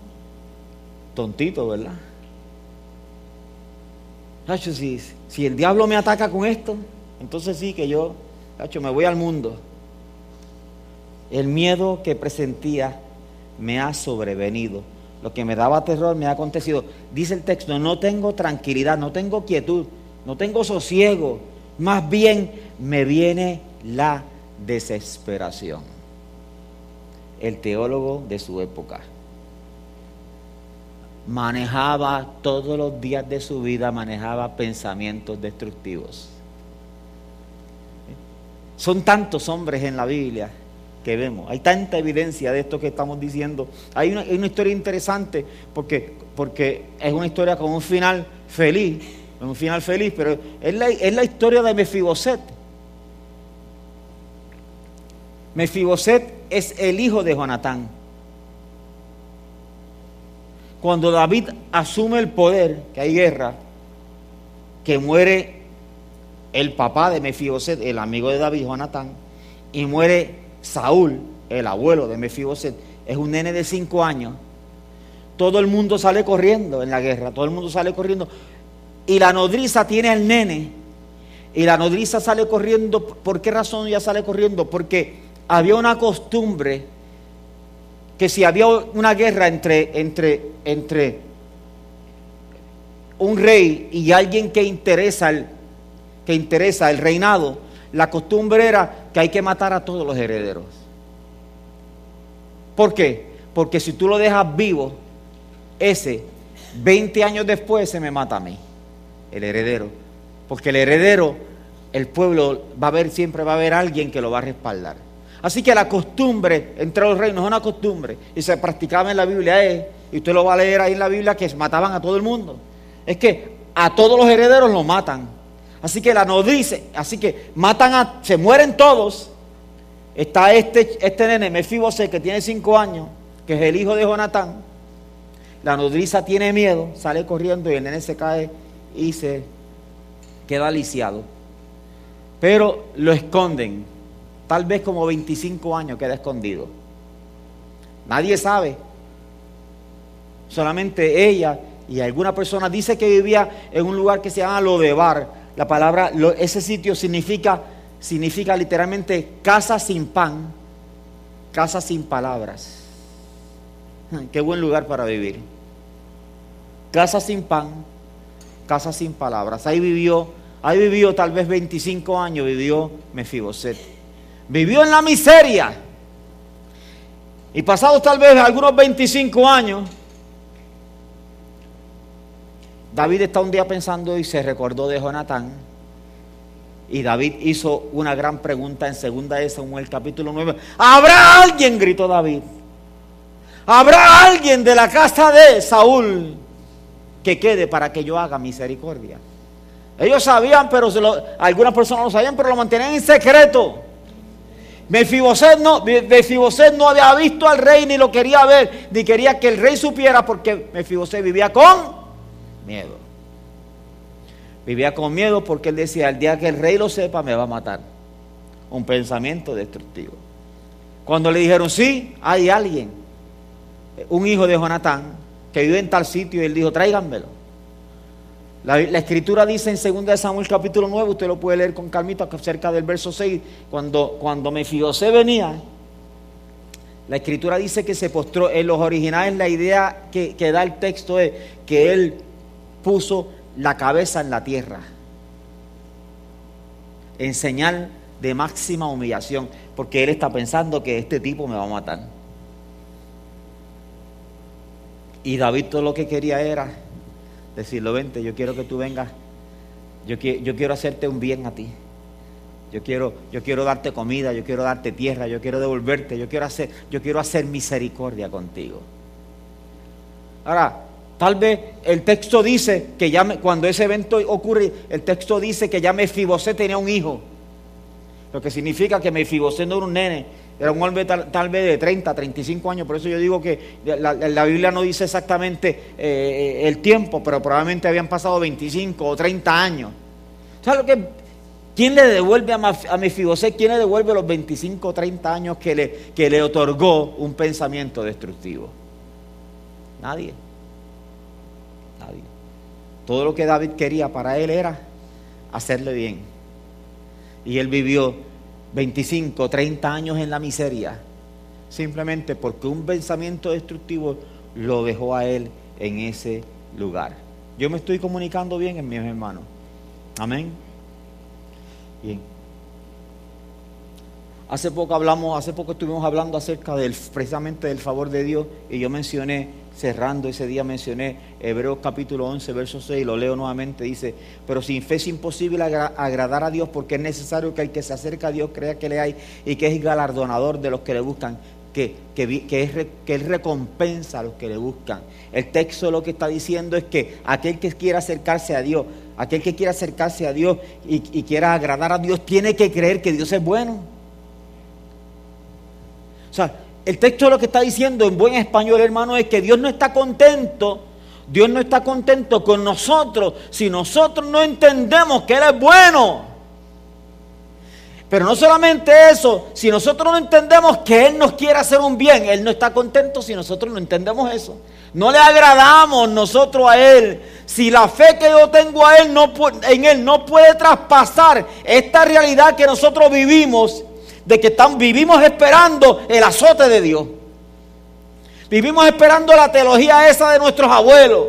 tontito, verdad? Muchacho, si, si el diablo me ataca con esto, entonces sí que yo, muchacho, me voy al mundo. El miedo que presentía me ha sobrevenido. Lo que me daba terror me ha acontecido. Dice el texto, no tengo tranquilidad, no tengo quietud, no tengo sosiego. Más bien me viene la desesperación. El teólogo de su época manejaba todos los días de su vida, manejaba pensamientos destructivos. Son tantos hombres en la Biblia que vemos. Hay tanta evidencia de esto que estamos diciendo. Hay una, historia interesante porque, porque, es una historia con un final feliz, un final feliz, pero es la, es la historia de Mefiboset. Mefiboset es el hijo de Jonatán. Cuando David asume el poder, que hay guerra, que muere el papá de Mefiboset, el amigo de David, Jonatán, y muere Saúl, el abuelo de Mefiboset, es un nene de cinco años. Todo el mundo sale corriendo en la guerra, todo el mundo sale corriendo. Y la nodriza tiene al nene. Y la nodriza sale corriendo. ¿Por qué razón ella sale corriendo? Porque había una costumbre que si había una guerra entre, entre, entre un rey y alguien que interesa el, que interesa el reinado, la costumbre era que hay que matar a todos los herederos. ¿Por qué? Porque si tú lo dejas vivo, ese 20 años después se me mata a mí, el heredero. Porque el heredero, el pueblo va a ver, siempre va a haber alguien que lo va a respaldar. Así que la costumbre entre los reinos es una costumbre y se practicaba en la Biblia, es, y usted lo va a leer ahí en la Biblia, que mataban a todo el mundo. Es que a todos los herederos lo matan. Así que la nodriza, así que matan a, se mueren todos. Está este, este nene, Mefibose, que tiene cinco años, que es el hijo de Jonatán. La nodriza tiene miedo, sale corriendo y el nene se cae y se queda lisiado. Pero lo esconden. Tal vez como 25 años queda escondido. Nadie sabe. Solamente ella y alguna persona dice que vivía en un lugar que se llama Lodebar la palabra, ese sitio significa, significa literalmente casa sin pan, casa sin palabras. Qué buen lugar para vivir. Casa sin pan, casa sin palabras. Ahí vivió, ahí vivió tal vez 25 años, vivió Mefiboset. Vivió en la miseria. Y pasados tal vez algunos 25 años, David está un día pensando y se recordó de Jonatán. Y David hizo una gran pregunta en segunda de Samuel capítulo 9. ¿Habrá alguien? gritó David. ¿Habrá alguien de la casa de Saúl que quede para que yo haga misericordia? Ellos sabían, pero algunas personas lo sabían, pero lo mantenían en secreto. Mefiboset no, Mefiboset no había visto al rey ni lo quería ver, ni quería que el rey supiera porque Mefiboset vivía con miedo. Vivía con miedo porque él decía, el día que el rey lo sepa me va a matar. Un pensamiento destructivo. Cuando le dijeron, sí, hay alguien, un hijo de Jonatán, que vive en tal sitio, él dijo, tráiganmelo. La, escritura dice en 2 Samuel capítulo 9, usted lo puede leer con calmita, cerca del verso 6, cuando, cuando venía, la escritura dice que se postró, en los originales la idea que, que da el texto es que él puso la cabeza en la tierra en señal de máxima humillación, porque él está pensando que este tipo me va a matar. Y David todo lo que quería era decirlo, vente, yo quiero que tú vengas, yo, yo quiero hacerte un bien a ti. Yo quiero, yo quiero darte comida, yo quiero darte tierra, yo quiero devolverte, yo quiero hacer, yo quiero hacer misericordia contigo. Ahora, Tal vez el texto dice que ya cuando ese evento ocurre, el texto dice que ya Mefibosé tenía un hijo. Lo que significa que Mefibosé no era un nene, Era un hombre tal, vez de 30, 35 años, por eso yo digo que la, Biblia no dice exactamente eh, el tiempo, pero probablemente habían pasado 25 o 30 años. ¿Sabes lo que? ¿Quién le devuelve a, a Mefiboset? ¿Quién le devuelve los 25 o 30 años que le, que le otorgó un pensamiento destructivo? Nadie. Todo lo que David quería para él era hacerle bien. Y él vivió 25, 30 años en la miseria, simplemente porque un pensamiento destructivo lo dejó a él en ese lugar. Yo me estoy comunicando bien en mis hermanos. Amén. Bien. Hace poco hablamos, hace poco estuvimos hablando acerca del precisamente del favor de Dios y yo mencioné cerrando ese día mencioné Hebreos capítulo 11, verso 6, lo leo nuevamente, dice, pero sin fe es imposible agradar a Dios porque es necesario que el que se acerca a Dios crea que le hay y que es galardonador de los que le buscan, que, que, es, que Él recompensa a los que le buscan. El texto lo que está diciendo es que aquel que quiera acercarse a Dios, aquel que quiera acercarse a Dios y, y quiera agradar a Dios, tiene que creer que Dios es bueno. O sea, el texto lo que está diciendo en buen español, hermano, es que Dios no está contento. Dios no está contento con nosotros si nosotros no entendemos que Él es bueno. Pero no solamente eso, si nosotros no entendemos que Él nos quiere hacer un bien, Él no está contento si nosotros no entendemos eso. No le agradamos nosotros a Él. Si la fe que yo tengo a Él no, en Él no puede traspasar esta realidad que nosotros vivimos, de que están, vivimos esperando el azote de Dios. Vivimos esperando la teología esa de nuestros abuelos,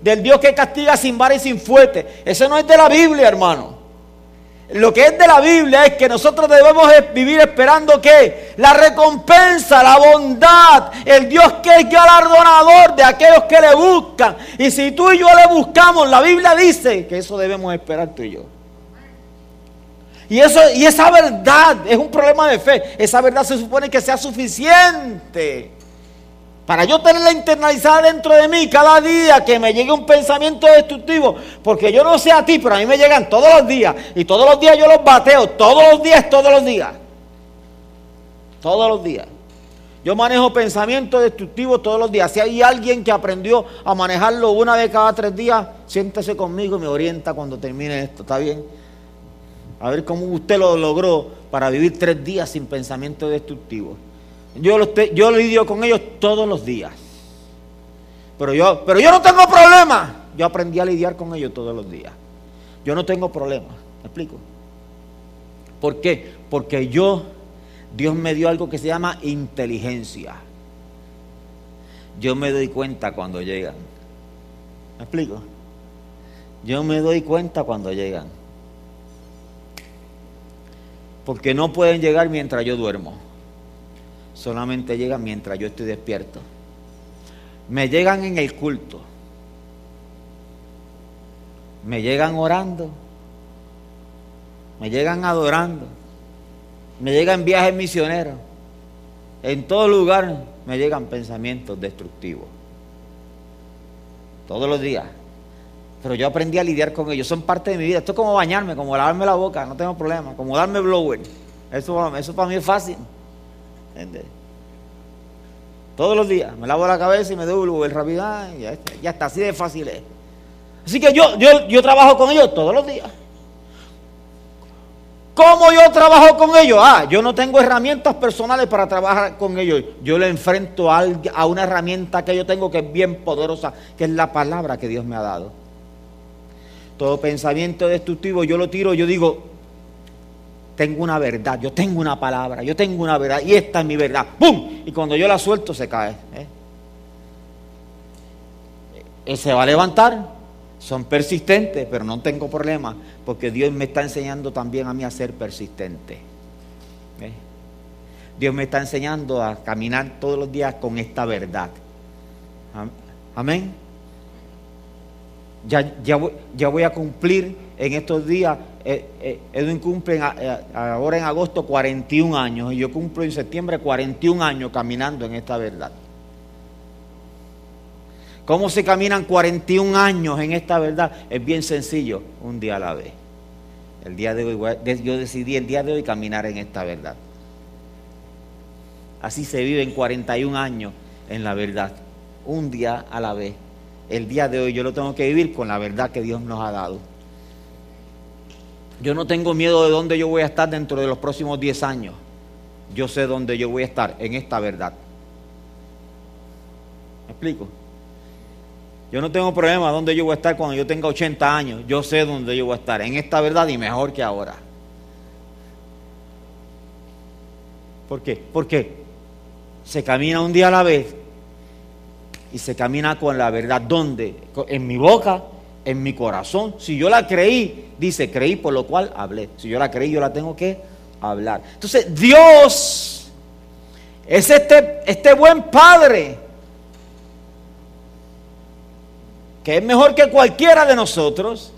del Dios que castiga sin vara y sin fuerte. Ese no es de la Biblia, hermano. Lo que es de la Biblia es que nosotros debemos vivir esperando que la recompensa, la bondad, el Dios que es galardonador de aquellos que le buscan. Y si tú y yo le buscamos, la Biblia dice que eso debemos esperar tú y yo. Y, eso, y esa verdad es un problema de fe. Esa verdad se supone que sea suficiente. Para yo tenerla internalizada dentro de mí cada día que me llegue un pensamiento destructivo. Porque yo no sé a ti, pero a mí me llegan todos los días. Y todos los días yo los bateo. Todos los días, todos los días. Todos los días. Yo manejo pensamientos destructivos todos los días. Si hay alguien que aprendió a manejarlo una vez cada tres días, siéntese conmigo y me orienta cuando termine esto. ¿Está bien? A ver cómo usted lo logró para vivir tres días sin pensamiento destructivo. Yo, yo lidio con ellos todos los días. Pero yo, pero yo no tengo problema. Yo aprendí a lidiar con ellos todos los días. Yo no tengo problema. ¿Me explico? ¿Por qué? Porque yo, Dios me dio algo que se llama inteligencia. Yo me doy cuenta cuando llegan. ¿Me explico? Yo me doy cuenta cuando llegan porque no pueden llegar mientras yo duermo. Solamente llegan mientras yo estoy despierto. Me llegan en el culto. Me llegan orando. Me llegan adorando. Me llegan viajes misioneros. En todo lugar me llegan pensamientos destructivos. Todos los días. Pero yo aprendí a lidiar con ellos. Son parte de mi vida. Esto es como bañarme, como lavarme la boca, no tengo problema. Como darme blower. Eso, eso para mí es fácil. Todos los días me lavo la cabeza y me doy blower rápido. Ya, está, así de fácil es. Así que yo, yo, yo trabajo con ellos todos los días. ¿Cómo yo trabajo con ellos? Ah, yo no tengo herramientas personales para trabajar con ellos. Yo le enfrento a una herramienta que yo tengo que es bien poderosa, que es la palabra que Dios me ha dado. Todo pensamiento destructivo yo lo tiro, yo digo, tengo una verdad, yo tengo una palabra, yo tengo una verdad y esta es mi verdad. ¡Pum! Y cuando yo la suelto se cae. ¿eh? Él se va a levantar, son persistentes, pero no tengo problema, porque Dios me está enseñando también a mí a ser persistente. ¿eh? Dios me está enseñando a caminar todos los días con esta verdad. Amén ya, ya, voy, a cumplir en estos días. Eh, eh, Edwin cumple eh, ahora en agosto 41 años y yo cumplo en septiembre 41 años caminando en esta verdad. ¿Cómo se caminan 41 años en esta verdad? Es bien sencillo, un día a la vez. El día de hoy, yo decidí el día de hoy caminar en esta verdad. Así se vive en 41 años en la verdad, un día a la vez. El día de hoy yo lo tengo que vivir con la verdad que Dios nos ha dado. Yo no tengo miedo de dónde yo voy a estar dentro de los próximos 10 años. Yo sé dónde yo voy a estar, en esta verdad. ¿Me explico? Yo no tengo problema dónde yo voy a estar cuando yo tenga 80 años. Yo sé dónde yo voy a estar, en esta verdad y mejor que ahora. ¿Por qué? Porque se camina un día a la vez y se camina con la verdad. ¿Dónde? En mi boca, en mi corazón. Si yo la creí, dice, creí por lo cual hablé. Si yo la creí, yo la tengo que hablar. Entonces, Dios es este, este buen padre que es mejor que cualquiera de nosotros.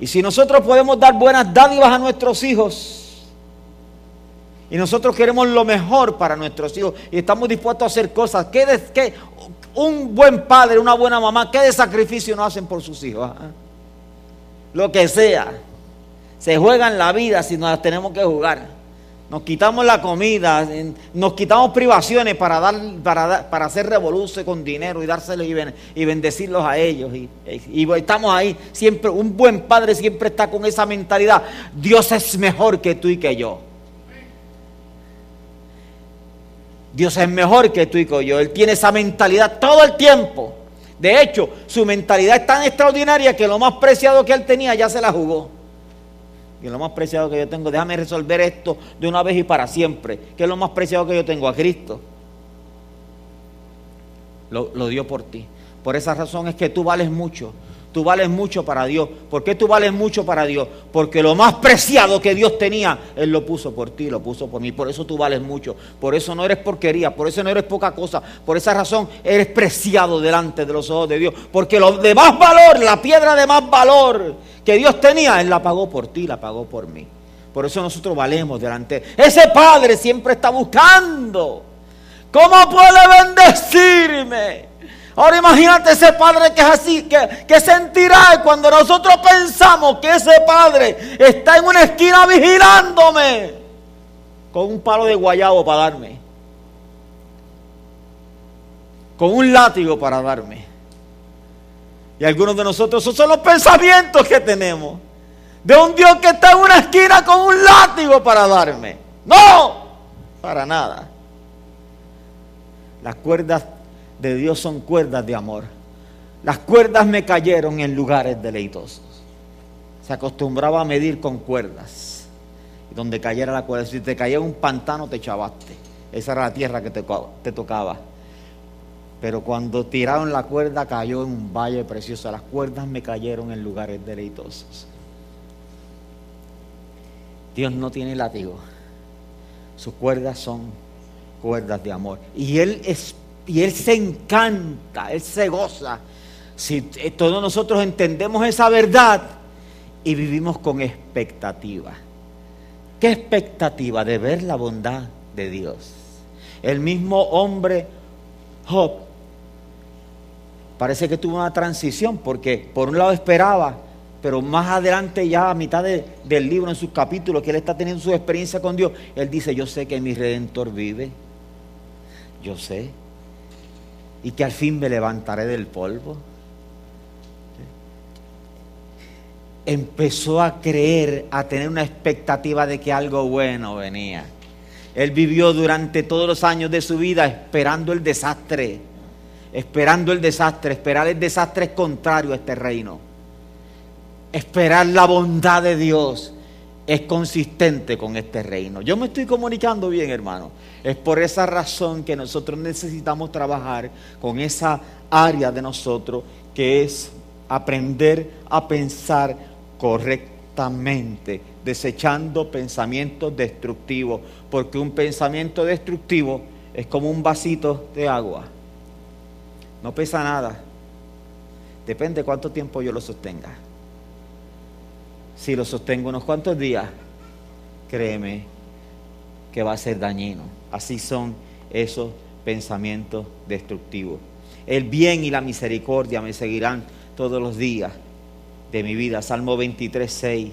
Y si nosotros podemos dar buenas dádivas a nuestros hijos, y nosotros queremos lo mejor para nuestros hijos y estamos dispuestos a hacer cosas, ¿qué, qué un buen padre, una buena mamá, ¿qué de sacrificio no hacen por sus hijos? Ah? Lo que sea. Se juegan la vida si nos las tenemos que jugar. Nos quitamos la comida, nos quitamos privaciones para, dar, para, para hacer revolución con dinero y dárselos y, bendecirlos a ellos. Y, y, estamos ahí, siempre, un buen padre siempre está con esa mentalidad. Dios es mejor que tú y que yo. Dios es mejor que tú y que yo. Él tiene esa mentalidad todo el tiempo. De hecho, su mentalidad es tan extraordinaria que lo más preciado que él tenía ya se la jugó. Y lo más preciado que yo tengo, déjame resolver esto de una vez y para siempre. ¿Qué es lo más preciado que yo tengo? A Cristo. Lo, lo dio por ti. Por esa razón es que tú vales mucho. Tú vales mucho para Dios. ¿Por qué tú vales mucho para Dios? Porque lo más preciado que Dios tenía, Él lo puso por ti, lo puso por mí. Por eso tú vales mucho. Por eso no eres porquería, por eso no eres poca cosa. Por esa razón eres preciado delante de los ojos de Dios. Porque lo de más valor, la piedra de más valor que Dios tenía, Él la pagó por ti, la pagó por mí. Por eso nosotros valemos delante. Ese Padre siempre está buscando. ¿Cómo puede bendecirme? Ahora imagínate ese padre que es así, que, que sentirá cuando nosotros pensamos que ese padre está en una esquina vigilándome con un palo de guayabo para darme, con un látigo para darme. Y algunos de nosotros, esos son los pensamientos que tenemos de un Dios que está en una esquina con un látigo para darme. No, para nada. Las cuerdas de Dios son cuerdas de amor. Las cuerdas me cayeron en lugares deleitosos. Se acostumbraba a medir con cuerdas. Y donde cayera la cuerda, si te caía un pantano, te chavaste. Esa era la tierra que te, tocaba. Pero cuando tiraron la cuerda, cayó en un valle precioso. Las cuerdas me cayeron en lugares deleitosos. Dios no tiene látigo. Sus cuerdas son cuerdas de amor. Y Él es y Él se encanta, Él se goza. Si todos nosotros entendemos esa verdad y vivimos con expectativa. ¿Qué expectativa? De ver la bondad de Dios. El mismo hombre Job parece que tuvo una transición porque por un lado esperaba, pero más adelante ya a mitad del libro, en sus capítulos, que él está teniendo su experiencia con Dios, él dice, yo sé que mi redentor vive, yo sé, y que al fin me levantaré del polvo. Empezó a creer, a tener una expectativa de que algo bueno venía. Él vivió durante todos los años de su vida esperando el desastre, esperando el desastre, esperar el desastre contrario a este reino, esperar la bondad de Dios es consistente con este reino. Yo me estoy comunicando bien, hermano. Es por esa razón que nosotros necesitamos trabajar con esa área de nosotros que es aprender a pensar correctamente, desechando pensamientos destructivos, porque un pensamiento destructivo es como un vasito de agua. No pesa nada. Depende cuánto tiempo yo lo sostenga. Si lo sostengo unos cuantos días, créeme que va a ser dañino. Así son esos pensamientos destructivos. El bien y la misericordia me seguirán todos los días de mi vida. Salmo 23, 6.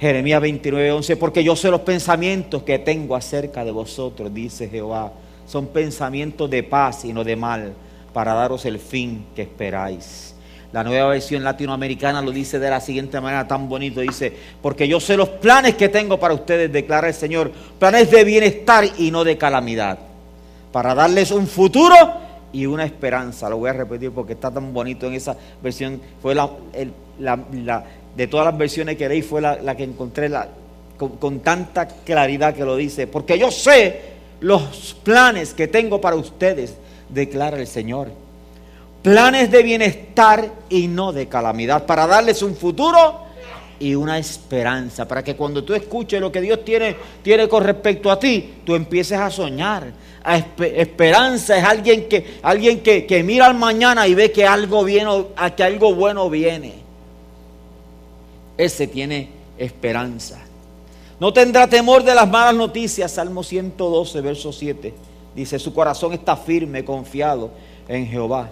Jeremías 29, 11, porque yo sé los pensamientos que tengo acerca de vosotros, dice Jehová. Son pensamientos de paz y no de mal, para daros el fin que esperáis. La nueva versión latinoamericana lo dice de la siguiente manera tan bonito. Dice, porque yo sé los planes que tengo para ustedes, declara el Señor. Planes de bienestar y no de calamidad. Para darles un futuro y una esperanza. Lo voy a repetir porque está tan bonito en esa versión. Fue la, de todas las versiones que leí, fue la, que encontré con, con tanta claridad que lo dice. Porque yo sé los planes que tengo para ustedes, declara el Señor. Planes de bienestar y no de calamidad, para darles un futuro y una esperanza, para que cuando tú escuches lo que Dios tiene, tiene con respecto a ti, tú empieces a soñar, esperanza es alguien que, alguien que, mira al mañana y ve que algo, viene, que algo bueno viene. Ese tiene esperanza. No tendrá temor de las malas noticias. Salmo 112, verso 7. Dice, su corazón está firme, confiado en Jehová.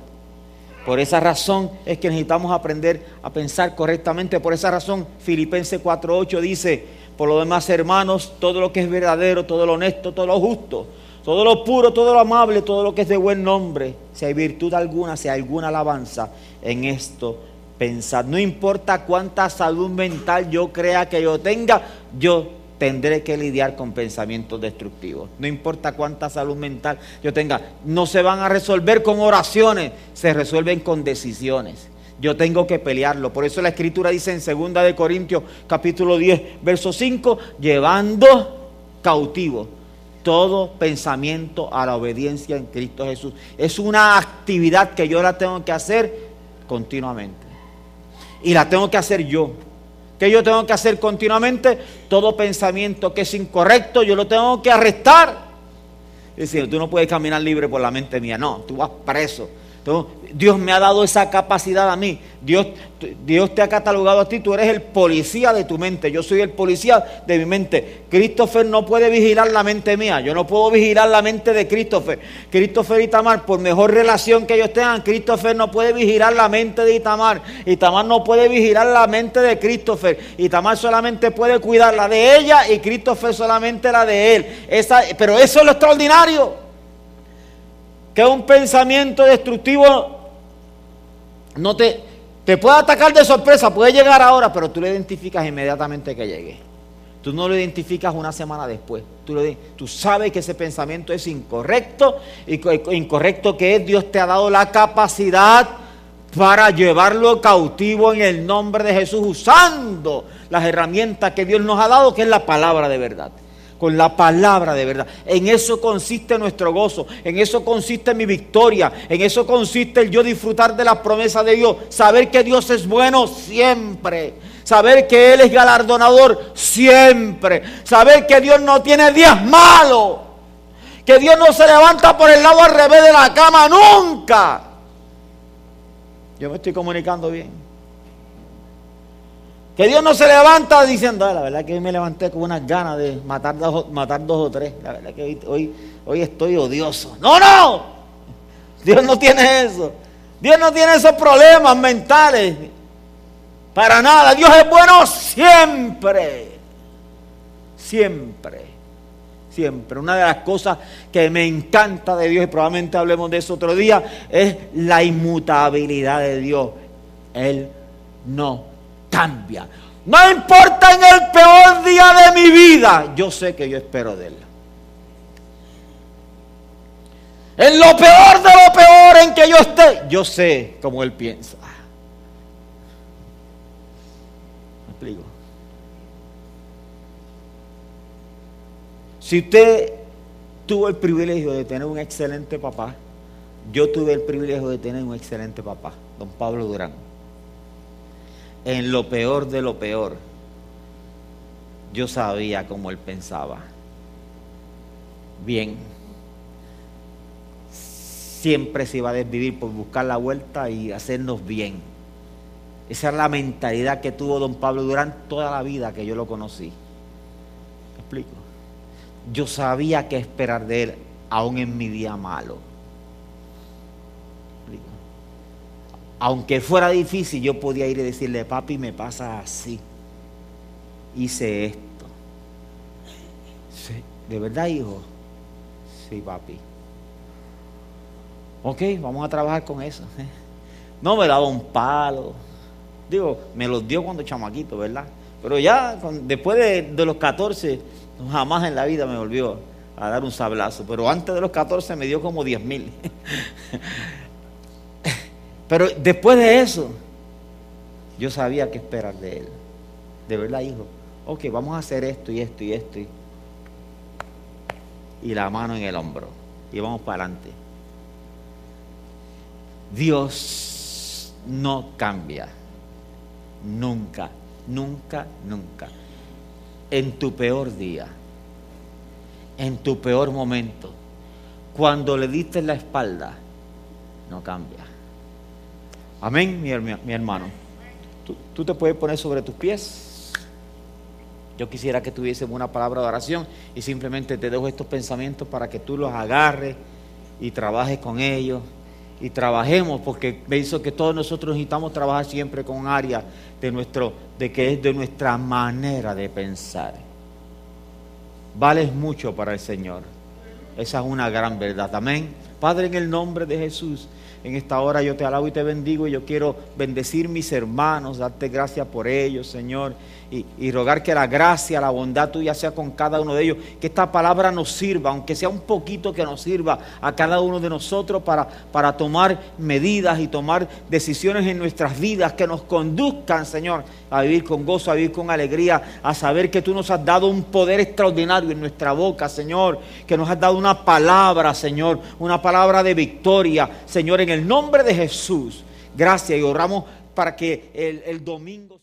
Por esa razón es que necesitamos aprender a pensar correctamente. Por esa razón, Filipenses 4.8 dice, por lo demás, hermanos, todo lo que es verdadero, todo lo honesto, todo lo justo, todo lo puro, todo lo amable, todo lo que es de buen nombre, si hay virtud alguna, si hay alguna alabanza, en esto pensad. No importa cuánta salud mental yo crea que yo tenga, yo tendré que lidiar con pensamientos destructivos. No importa cuánta salud mental yo tenga, no se van a resolver con oraciones, se resuelven con decisiones. Yo tengo que pelearlo. Por eso la escritura dice en 2 de Corintios capítulo 10, verso 5, llevando cautivo todo pensamiento a la obediencia en Cristo Jesús. Es una actividad que yo la tengo que hacer continuamente. Y la tengo que hacer yo. ¿Qué yo tengo que hacer continuamente? Todo pensamiento que es incorrecto, yo lo tengo que arrestar. Es decir, tú no puedes caminar libre por la mente mía, no, tú vas preso. Dios me ha dado esa capacidad a mí. Dios, Dios te ha catalogado a ti. Tú eres el policía de tu mente. Yo soy el policía de mi mente. Christopher no puede vigilar la mente mía. Yo no puedo vigilar la mente de Christopher. Christopher y Tamar, por mejor relación que ellos tengan, Christopher no puede vigilar la mente de Itamar. Itamar no puede vigilar la mente de Christopher. Itamar solamente puede cuidar la de ella y Christopher solamente la de él. Pero eso es lo extraordinario que un pensamiento destructivo no te, te puede atacar de sorpresa, puede llegar ahora, pero tú lo identificas inmediatamente que llegue. Tú no lo identificas una semana después. Tú, lo, tú sabes que ese pensamiento es incorrecto y incorrecto que es. Dios te ha dado la capacidad para llevarlo cautivo en el nombre de Jesús usando las herramientas que Dios nos ha dado, que es la palabra de verdad con la palabra de verdad. En eso consiste nuestro gozo, en eso consiste mi victoria, en eso consiste el yo disfrutar de las promesas de Dios, saber que Dios es bueno siempre, saber que Él es galardonador siempre, saber que Dios no tiene días malos, que Dios no se levanta por el lado al revés de la cama nunca. Yo me estoy comunicando bien. Que Dios no se levanta diciendo, ah, la verdad que hoy me levanté con unas ganas de matar dos, matar dos o tres. La verdad que hoy, hoy, estoy odioso. No, no. Dios no tiene eso. Dios no tiene esos problemas mentales. Para nada. Dios es bueno siempre. Siempre. Siempre. Una de las cosas que me encanta de Dios, y probablemente hablemos de eso otro día, es la inmutabilidad de Dios. Él no cambia. No importa en el peor día de mi vida, yo sé que yo espero de Él. En lo peor de lo peor en que yo esté, yo sé cómo Él piensa. ¿Me explico? Si usted tuvo el privilegio de tener un excelente papá, yo tuve el privilegio de tener un excelente papá, don Pablo Durán en lo peor de lo peor, yo sabía cómo él pensaba. Bien, siempre se iba a desvivir por buscar la vuelta y hacernos bien. Esa es la mentalidad que tuvo don Pablo Durán toda la vida que yo lo conocí. ¿Me explico? Yo sabía qué esperar de él, aún en mi día malo. Aunque fuera difícil, yo podía ir y decirle, papi, me pasa así. hice esto. ¿De verdad, hijo? Sí, papi. Ok, vamos a trabajar con eso. No me daba un palo. Digo, me los dio cuando chamaquito, ¿verdad? Pero ya después de, los 14, jamás en la vida me volvió a dar un sablazo. Pero antes de los 14 me dio como 10 mil. Pero después de eso, yo sabía qué esperar de él. De verdad, hijo. Ok, vamos a hacer esto y esto y esto. Y, la mano en el hombro. Y vamos para adelante. Dios no cambia. Nunca, nunca, nunca. En tu peor día, en tu peor momento, cuando le diste la espalda, no cambia. Amén, mi, hermano. ¿Tú, te puedes poner sobre tus pies. Yo quisiera que tuviésemos una palabra de oración y simplemente te dejo estos pensamientos para que tú los agarres y trabajes con ellos y trabajemos porque pienso que todos nosotros necesitamos trabajar siempre con áreas de nuestro de que es de nuestra manera de pensar. Vales mucho para el Señor. Esa es una gran verdad. Amén. Padre, en el nombre de Jesús, en esta hora yo te alabo y te bendigo y yo quiero bendecir mis hermanos, darte gracias por ellos, Señor, y, rogar que la gracia, la bondad tuya sea con cada uno de ellos, que esta palabra nos sirva, aunque sea un poquito que nos sirva a cada uno de nosotros para, para tomar medidas y tomar decisiones en nuestras vidas que nos conduzcan, Señor, a vivir con gozo, a vivir con alegría, a saber que tú nos has dado un poder extraordinario en nuestra boca, Señor, que nos has dado una palabra, Señor, una palabra de victoria, Señor, en el nombre de Jesús. Gracias y oramos para que el, el domingo...